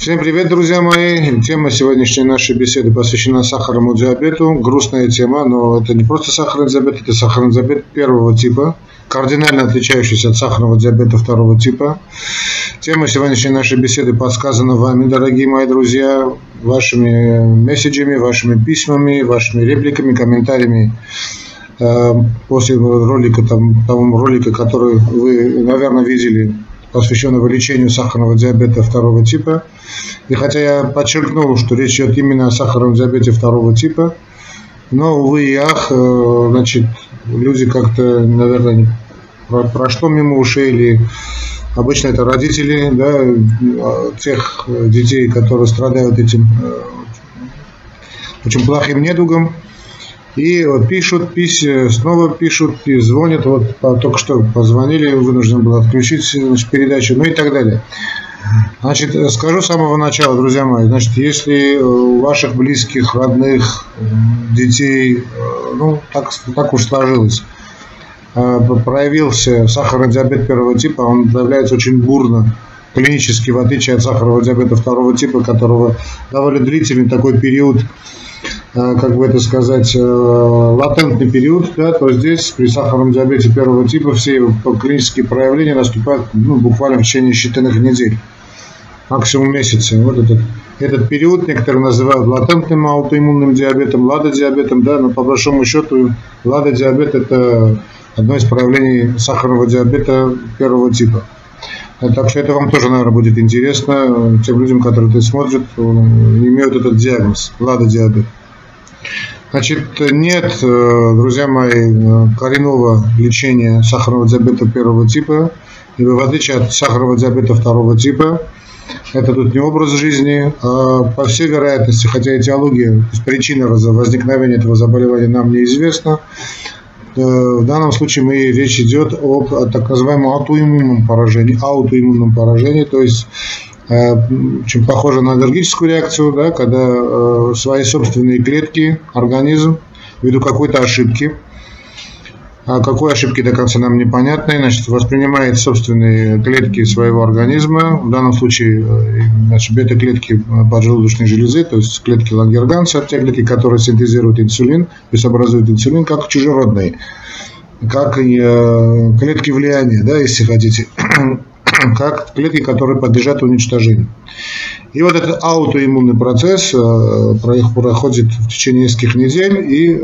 Всем привет, друзья мои. Тема сегодняшней нашей беседы посвящена сахарному диабету. Грустная тема, но это не просто сахарный диабет, это сахарный диабет первого типа, кардинально отличающийся от сахарного диабета второго типа. Тема сегодняшней нашей беседы подсказана вами, дорогие мои друзья, вашими месседжами, вашими письмами, вашими репликами, комментариями э, после ролика, там, того ролика, который вы, наверное, видели посвященного лечению сахарного диабета второго типа. И хотя я подчеркнул, что речь идет именно о сахарном диабете второго типа, но, увы и ах, э, значит, люди как-то, наверное, прошло мимо ушей или обычно это родители да, тех детей, которые страдают этим э, очень плохим недугом. И вот пишут, пись, снова пишут, и звонят. Вот только что позвонили, вынужден был отключить значит, передачу, ну и так далее. Значит, скажу с самого начала, друзья мои, значит, если у ваших близких, родных, детей, э, ну, так, так уж сложилось, э, проявился сахарный диабет первого типа, он проявляется очень бурно, клинически, в отличие от сахарного диабета второго типа, которого довольно длительный такой период Э, как бы это сказать, э, латентный период, да, то здесь при сахарном диабете первого типа все клинические проявления наступают ну, буквально в течение считанных недель, максимум месяца. Вот этот, этот период некоторые называют латентным аутоиммунным диабетом, ладодиабетом, да, но по большому счету ладодиабет это одно из проявлений сахарного диабета первого типа. Так что это вам тоже, наверное, будет интересно, тем людям, которые это смотрят, имеют этот диагноз, ладодиабет. Значит, нет, э, друзья мои, э, коренного лечения сахарного диабета первого типа, и в отличие от сахарного диабета второго типа, это тут не образ жизни, а по всей вероятности, хотя этиология, причина возникновения этого заболевания нам неизвестна, э, в данном случае мы, речь идет об так называемом аутоиммунном поражении, аутоиммунном поражении, то есть очень похоже на аллергическую реакцию, да, когда э, свои собственные клетки, организм, ввиду какой-то ошибки, а какой ошибки до конца нам непонятно, значит, воспринимает собственные клетки своего организма, в данном случае э, значит, бета-клетки поджелудочной железы, то есть клетки лангерганса, те клетки, которые синтезируют инсулин, то есть образуют инсулин, как чужеродные, как клетки влияния, да, если хотите. как клетки, которые подлежат уничтожению. И вот этот аутоиммунный процесс э, проходит в течение нескольких недель и э,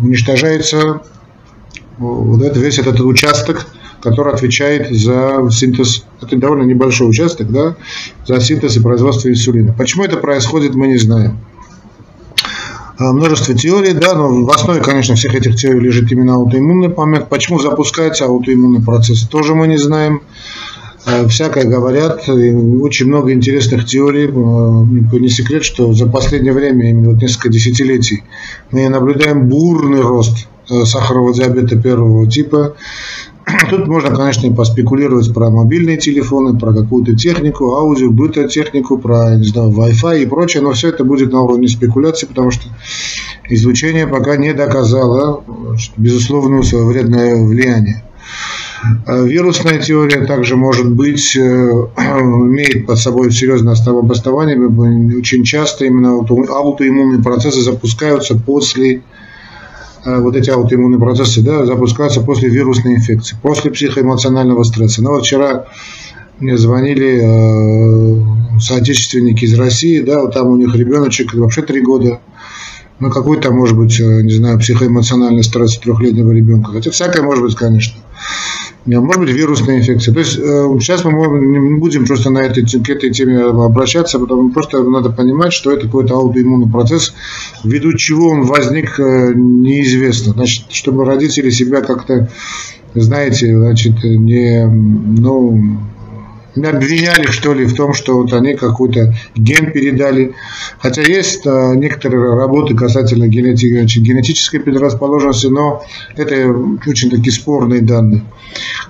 уничтожается вот это, весь этот участок, который отвечает за синтез, это довольно небольшой участок, да, за синтез и производство инсулина. Почему это происходит, мы не знаем. А, множество теорий, да, но в основе, конечно, всех этих теорий лежит именно аутоиммунный момент. Почему запускается аутоиммунный процесс, тоже мы не знаем. Э, всякое говорят, очень много интересных теорий. Э, не секрет, что за последнее время, именно вот несколько десятилетий, мы наблюдаем бурный рост э, сахарного диабета первого типа. Тут можно, конечно, и поспекулировать про мобильные телефоны, про какую-то технику, аудио, бытотехнику, про, не знаю, Wi-Fi и прочее, но все это будет на уровне спекуляции, потому что излучение пока не доказало безусловное свое вредное влияние. Э, вирусная теория также может быть, э, имеет под собой серьезное обоснование. Очень часто именно аутоиммунные процессы запускаются после вот эти аутоиммунные процессы да, запускаются после вирусной инфекции, после психоэмоционального стресса. Но вот вчера мне звонили э, соотечественники из России, да, вот там у них ребеночек вообще три года, ну какой там может быть, не знаю, психоэмоциональный стресс трехлетнего ребенка, хотя всякое может быть, конечно может быть вирусная инфекция. То есть э, сейчас мы не будем просто на этой, к этой теме обращаться, потому просто надо понимать, что это какой-то аутоиммунный процесс, ввиду чего он возник, э, неизвестно. Значит, чтобы родители себя как-то, знаете, значит, не, ну, обвиняли, что ли, в том, что вот они какой-то ген передали. Хотя есть а, некоторые работы касательно генети- генетической предрасположенности, но это очень такие спорные данные.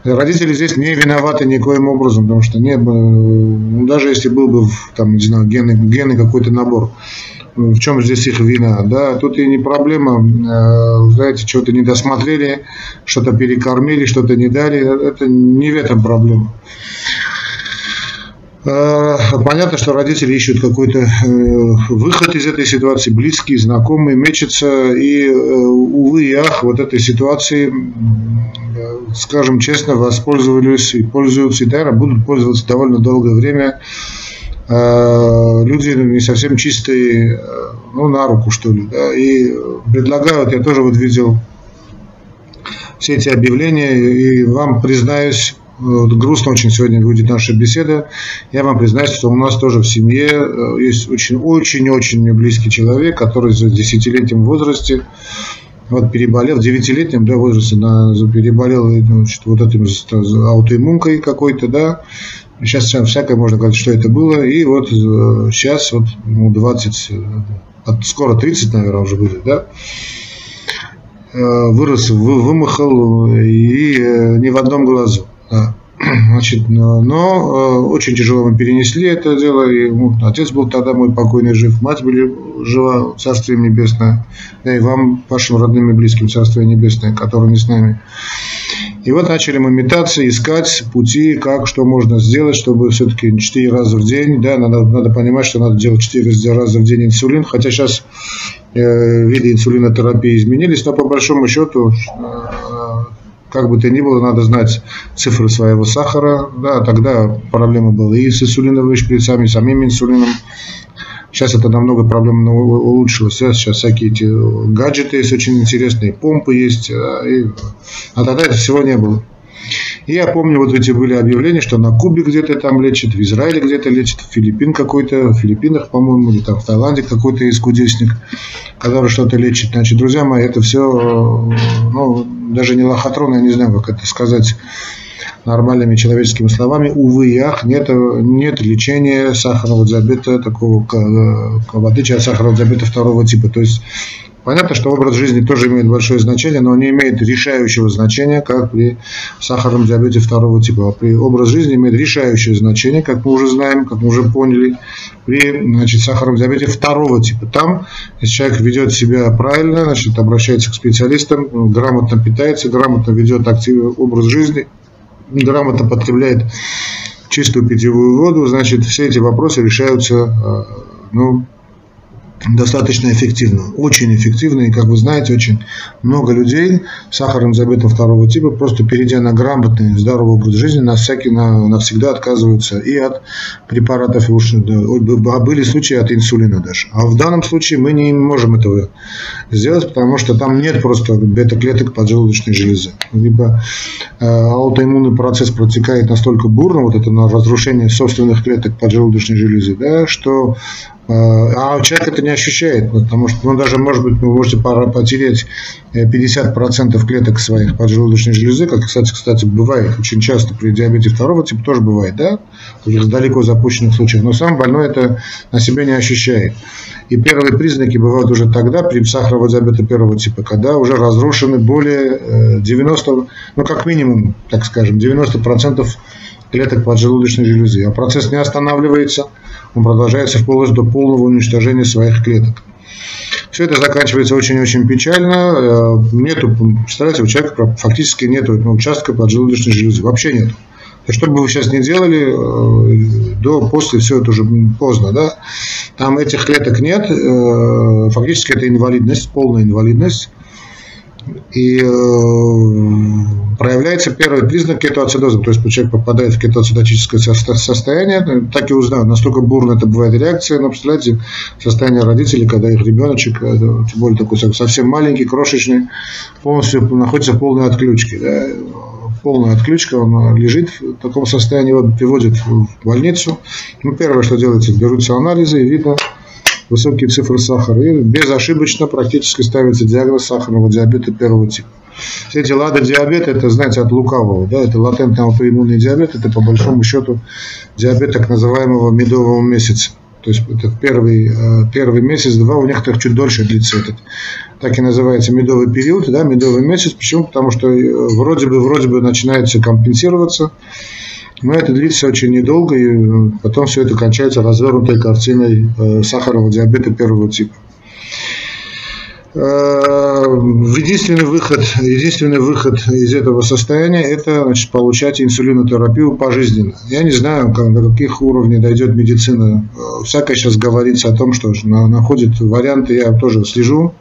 Родители здесь не виноваты никоим образом, потому что не, ну, даже если был бы там, не знаю, генный, генный какой-то набор, в чем здесь их вина, да, тут и не проблема, э, знаете, что-то не досмотрели, что-то перекормили, что-то не дали, это не в этом проблема. Э, понятно, что родители ищут какой-то э, выход из этой ситуации, близкие, знакомые, мечутся, и, э, увы и ах, вот этой ситуации, скажем честно, воспользовались и пользуются, и, наверное, будут пользоваться довольно долгое время. Люди не совсем чистые, ну, на руку, что ли, да, и предлагают, я тоже вот видел все эти объявления, и вам признаюсь, грустно очень сегодня будет наша беседа. Я вам признаюсь, что у нас тоже в семье э, есть очень-очень-очень близкий человек, который в десятилетнем возрасте вот переболел, в девятилетнем да, возрасте на, переболел значит, вот этим аутоиммункой какой-то, да, Сейчас всякое можно говорить, что это было. И вот сейчас, э, вот ну, 20, э, скоро 30, наверное, уже будет, да, вырос, вымахал и не в одном глазу. Значит, но, э, очень тяжело мы перенесли это дело. И, ну, отец был тогда мой покойный жив, мать были жива, Царствие Небесное. Да и вам, вашим родным и близким, Царствие Небесное, которые не с нами. И вот начали мы метаться, искать пути, как, что можно сделать, чтобы все-таки 4 раза в день, да, надо, надо понимать, что надо делать 4 раза в день инсулин, хотя сейчас э, виды инсулинотерапии изменились, но по большому счету э, как бы то ни было, надо знать цифры своего сахара. Да, тогда проблема была и с инсулиновыми шприцами, и самим инсулином. Сейчас это намного проблем улучшилось. Сейчас всякие эти гаджеты есть очень интересные, помпы есть. И, а тогда это всего не было. И я помню, вот эти были объявления, что на Кубе где-то там лечат, в Израиле где-то лечат, в Филиппин какой-то, в Филиппинах, по-моему, или там в Таиланде какой-то есть кудесник, который что-то лечит. Значит, друзья мои, это все, ну, даже не лохотрон, я не знаю, как это сказать нормальными человеческими словами, увы и ах, нет, нет лечения сахарного диабета такого, в отличие от сахарного диабета второго типа. То есть Понятно, что образ жизни тоже имеет большое значение, но не имеет решающего значения, как при сахарном диабете второго типа. А при образ жизни имеет решающее значение, как мы уже знаем, как мы уже поняли, при значит, сахарном диабете второго типа. Там, если человек ведет себя правильно, значит, обращается к специалистам, грамотно питается, грамотно ведет активный образ жизни, грамотно потребляет чистую питьевую воду, значит, все эти вопросы решаются э, ну, достаточно эффективно, очень эффективно, и, как вы знаете, очень много людей с сахарным диабетом второго типа, просто перейдя на грамотный, здоровый образ жизни, на всякий, на, навсегда отказываются и от препаратов, и уж, да, были случаи от инсулина даже. А в данном случае мы не можем этого сделать, потому что там нет просто бета-клеток поджелудочной железы. Либо э, аутоиммунный процесс протекает настолько бурно, вот это на разрушение собственных клеток поджелудочной железы, да, что а, а человек это не ощущает, потому что, ну, даже, может быть, вы можете потерять 50% э, клеток своих поджелудочной железы, как, кстати, кстати, бывает. Очень часто при диабете второго типа тоже бывает, да, в далеко запущенных случаях, но сам больной это на себе не ощущает. И первые признаки бывают уже тогда, при сахарного диабета первого типа, когда уже разрушены более 90, э, ну, как минимум, так скажем, 90% клеток поджелудочной железы. А процесс не останавливается, он продолжается вплоть до полного уничтожения своих клеток. Все это заканчивается очень-очень печально. Э, нету, представляете, у человека фактически нет участка поджелудочной железы. Вообще нет. Что бы вы сейчас ни делали, э, до, после, все это уже поздно, да? Там этих клеток нет, э, фактически это инвалидность, полная инвалидность. И э, проявляется первый признак кетоацидоза, то есть человек попадает в кетоацидотическое состояние, так и узнаю, настолько бурно это бывает реакция, но представляете, состояние родителей, когда их ребеночек, э, тем более такой совсем маленький, крошечный, полностью находится в полной отключке. Да? полная отключка, он лежит в таком состоянии, его приводят в больницу. Ну, первое, что делается, берутся анализы, и видно, высокие цифры сахара. И безошибочно практически ставится диагноз сахарного диабета первого типа. Все эти лады диабета, это, знаете, от лукавого, да, это латентный аутоиммунный диабет, это по большому счету диабет так называемого медового месяца. То есть это первый, э, первый месяц, два, у некоторых чуть дольше длится этот. Так и называется медовый период, да, медовый месяц. Почему? Потому что э, вроде бы, вроде бы начинается компенсироваться но это длится очень недолго, и э, потом все это кончается развернутой картиной сахарного диабета первого типа. Единственный выход, единственный выход из этого состояния – это значит, получать инсулинотерапию пожизненно. Я не знаю, как, до каких уровней дойдет медицина. Всякое сейчас говорится о том, что находит варианты, я тоже слежу,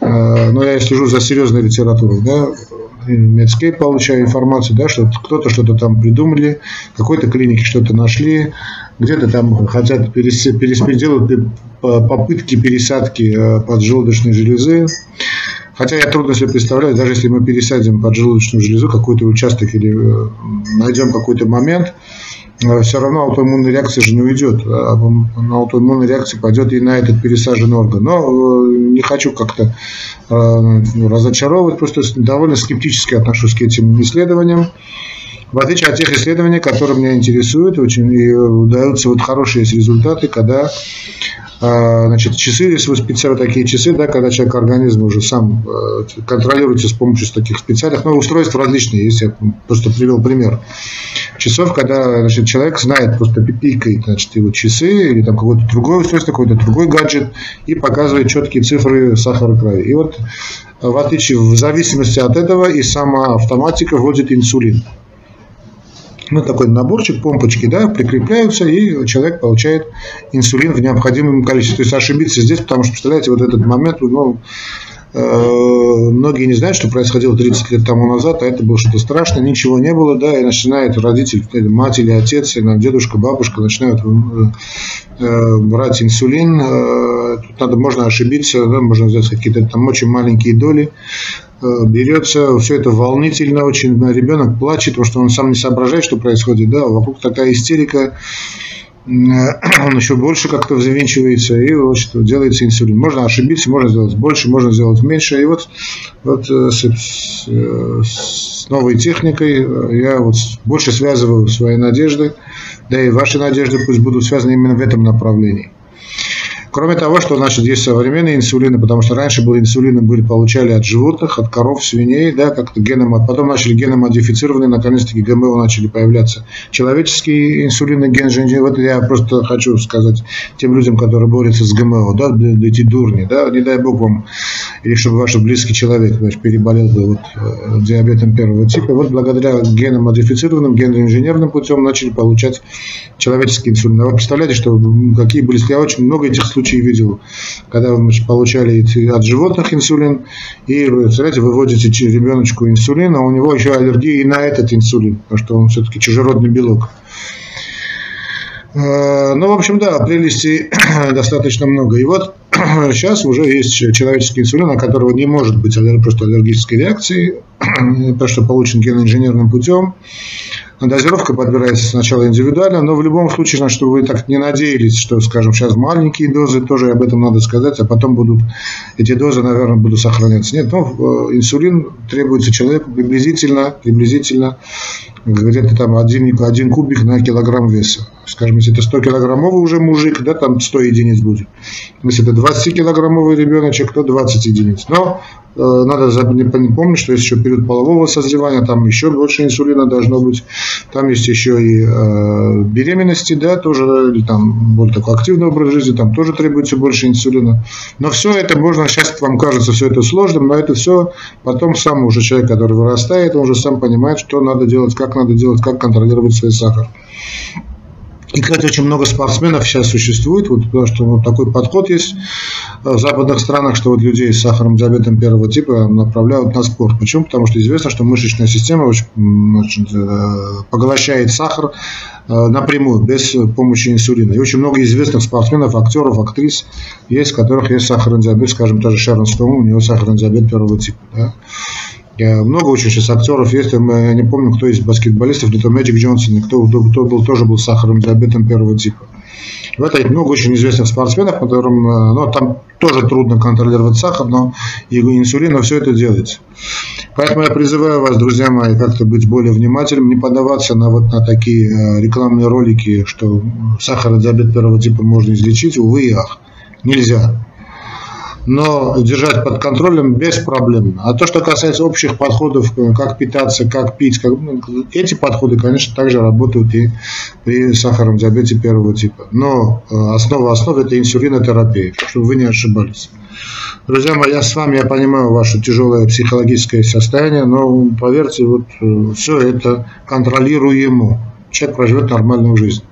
но я слежу за серьезной литературой. Да? Медскейп получаю информацию, да, что кто-то что-то там придумали, какой-то клинике что-то нашли, где-то там хотят переделать попытки пересадки э, поджелудочной железы. Хотя я трудно себе представляю, даже если мы пересадим поджелудочную железу какой-то участок или э, найдем какой-то момент, все равно аутоиммунная реакция же не уйдет. А на аутоиммунная реакция пойдет и на этот пересаженный орган. Но не хочу как-то ну, разочаровывать, просто довольно скептически отношусь к этим исследованиям. В отличие от тех исследований, которые меня интересуют, очень и удаются вот хорошие результаты, когда значит, часы, если вы специально такие часы, да, когда человек организм уже сам э, контролируется с помощью таких специальных, ну, устройств различные, если я просто привел пример часов, когда значит, человек знает, просто пикает значит, его часы или там какое-то другое устройство, какой-то другой гаджет и показывает четкие цифры сахара крови. И вот в отличие, в зависимости от этого и сама автоматика вводит инсулин ну, такой наборчик, помпочки, да, прикрепляются, и человек получает инсулин в необходимом количестве. То есть ошибиться здесь, потому что, представляете, вот этот момент, ну, э, многие не знают, что происходило 30 лет тому назад, а это было что-то страшное, ничего не было, да, и начинает родитель, мать или отец, или дедушка, бабушка начинают э, э, брать инсулин, тут надо, можно ошибиться, да, можно взять какие-то там очень маленькие доли, Э, берется, все это волнительно очень, ребенок плачет, потому что он сам не соображает, что происходит, да, вокруг такая истерика, э, он еще больше как-то взвинчивается и вот, что делается инсулин. Можно ошибиться, можно сделать больше, можно сделать меньше. И вот, вот э, с, с, с новой техникой я вот больше связываю свои надежды, да и ваши надежды пусть будут связаны именно в этом направлении. Кроме того, что значит, есть современные инсулины, потому что раньше были инсулины, были, получали от животных, от коров, свиней, да, как-то геном, а потом начали геномодифицированные, наконец-таки ГМО начали появляться. Человеческие инсулины, ген вот я просто хочу сказать тем людям, которые борются с ГМО, да, эти дурни, да, не дай бог вам, или чтобы ваш близкий человек значит, переболел бы вот, э, диабетом первого типа, вот благодаря геномодифицированным, геноинженерным путем начали получать человеческие инсулины. А вы представляете, что какие были, я очень много этих случаев случаи видел, когда вы получали от животных инсулин, и, представляете, выводите ребеночку инсулин, а у него еще аллергия и на этот инсулин, потому что он все-таки чужеродный белок. Э, ну, в общем, да, прелестей достаточно много. И вот сейчас уже есть человеческий инсулин, у которого не может быть просто аллергической реакции, потому что получен геноинженерным путем. Дозировка подбирается сначала индивидуально, но в любом случае, значит, чтобы вы так не надеялись, что, скажем, сейчас маленькие дозы, тоже об этом надо сказать, а потом будут эти дозы, наверное, будут сохраняться. Нет, ну, э, инсулин требуется человеку приблизительно, приблизительно где-то там один, один кубик на килограмм веса. Скажем, если это 100 килограммовый уже мужик, да, там 100 единиц будет. Если это 20 килограммовый ребеночек, то 20 единиц. Но Э, надо помнить, что есть еще период полового созревания, там еще больше инсулина должно быть, там есть еще и э, беременности, да, тоже, или там более такой активный образ жизни, там тоже требуется больше инсулина. Но все это можно, сейчас вам кажется все это сложным, но это все потом сам уже человек, который вырастает, он уже сам понимает, что надо делать, как надо делать, как контролировать свой сахар. И, кстати, очень много спортсменов сейчас существует, вот, потому что вот такой подход есть в западных странах, что вот людей с сахарным диабетом первого типа направляют на спорт. Почему? Потому что известно, что мышечная система очень, очень э, поглощает сахар э, напрямую, без помощи инсулина. И очень много известных спортсменов, актеров, актрис есть, у которых есть сахарный диабет, скажем, тоже Шерон Стоун, у него сахарный диабет первого типа. Да? Много очень сейчас актеров есть, я не помню, кто из баскетболистов, не то Мэджик Джонсон, кто, кто был, тоже был сахарным диабетом первого типа. В этой много очень известных спортсменов, которым, э, ну, там тоже трудно контролировать сахар, но и инсулин, но все это делается. Поэтому я призываю вас, друзья мои, как-то быть более внимательным, не поддаваться на вот на такие э, рекламные ролики, что сахар и диабет первого типа можно излечить, увы и ах. Нельзя но держать под контролем без проблем. А то, что касается общих подходов, как питаться, как пить, как, ну, эти подходы, конечно, также работают и при сахарном диабете первого типа. Но э, основа основ – это инсулинотерапия, чтобы вы не ошибались. Друзья мои, я с вами, я понимаю ваше тяжелое психологическое состояние, но поверьте, вот все это контролируемо. Человек проживет нормальную жизнь.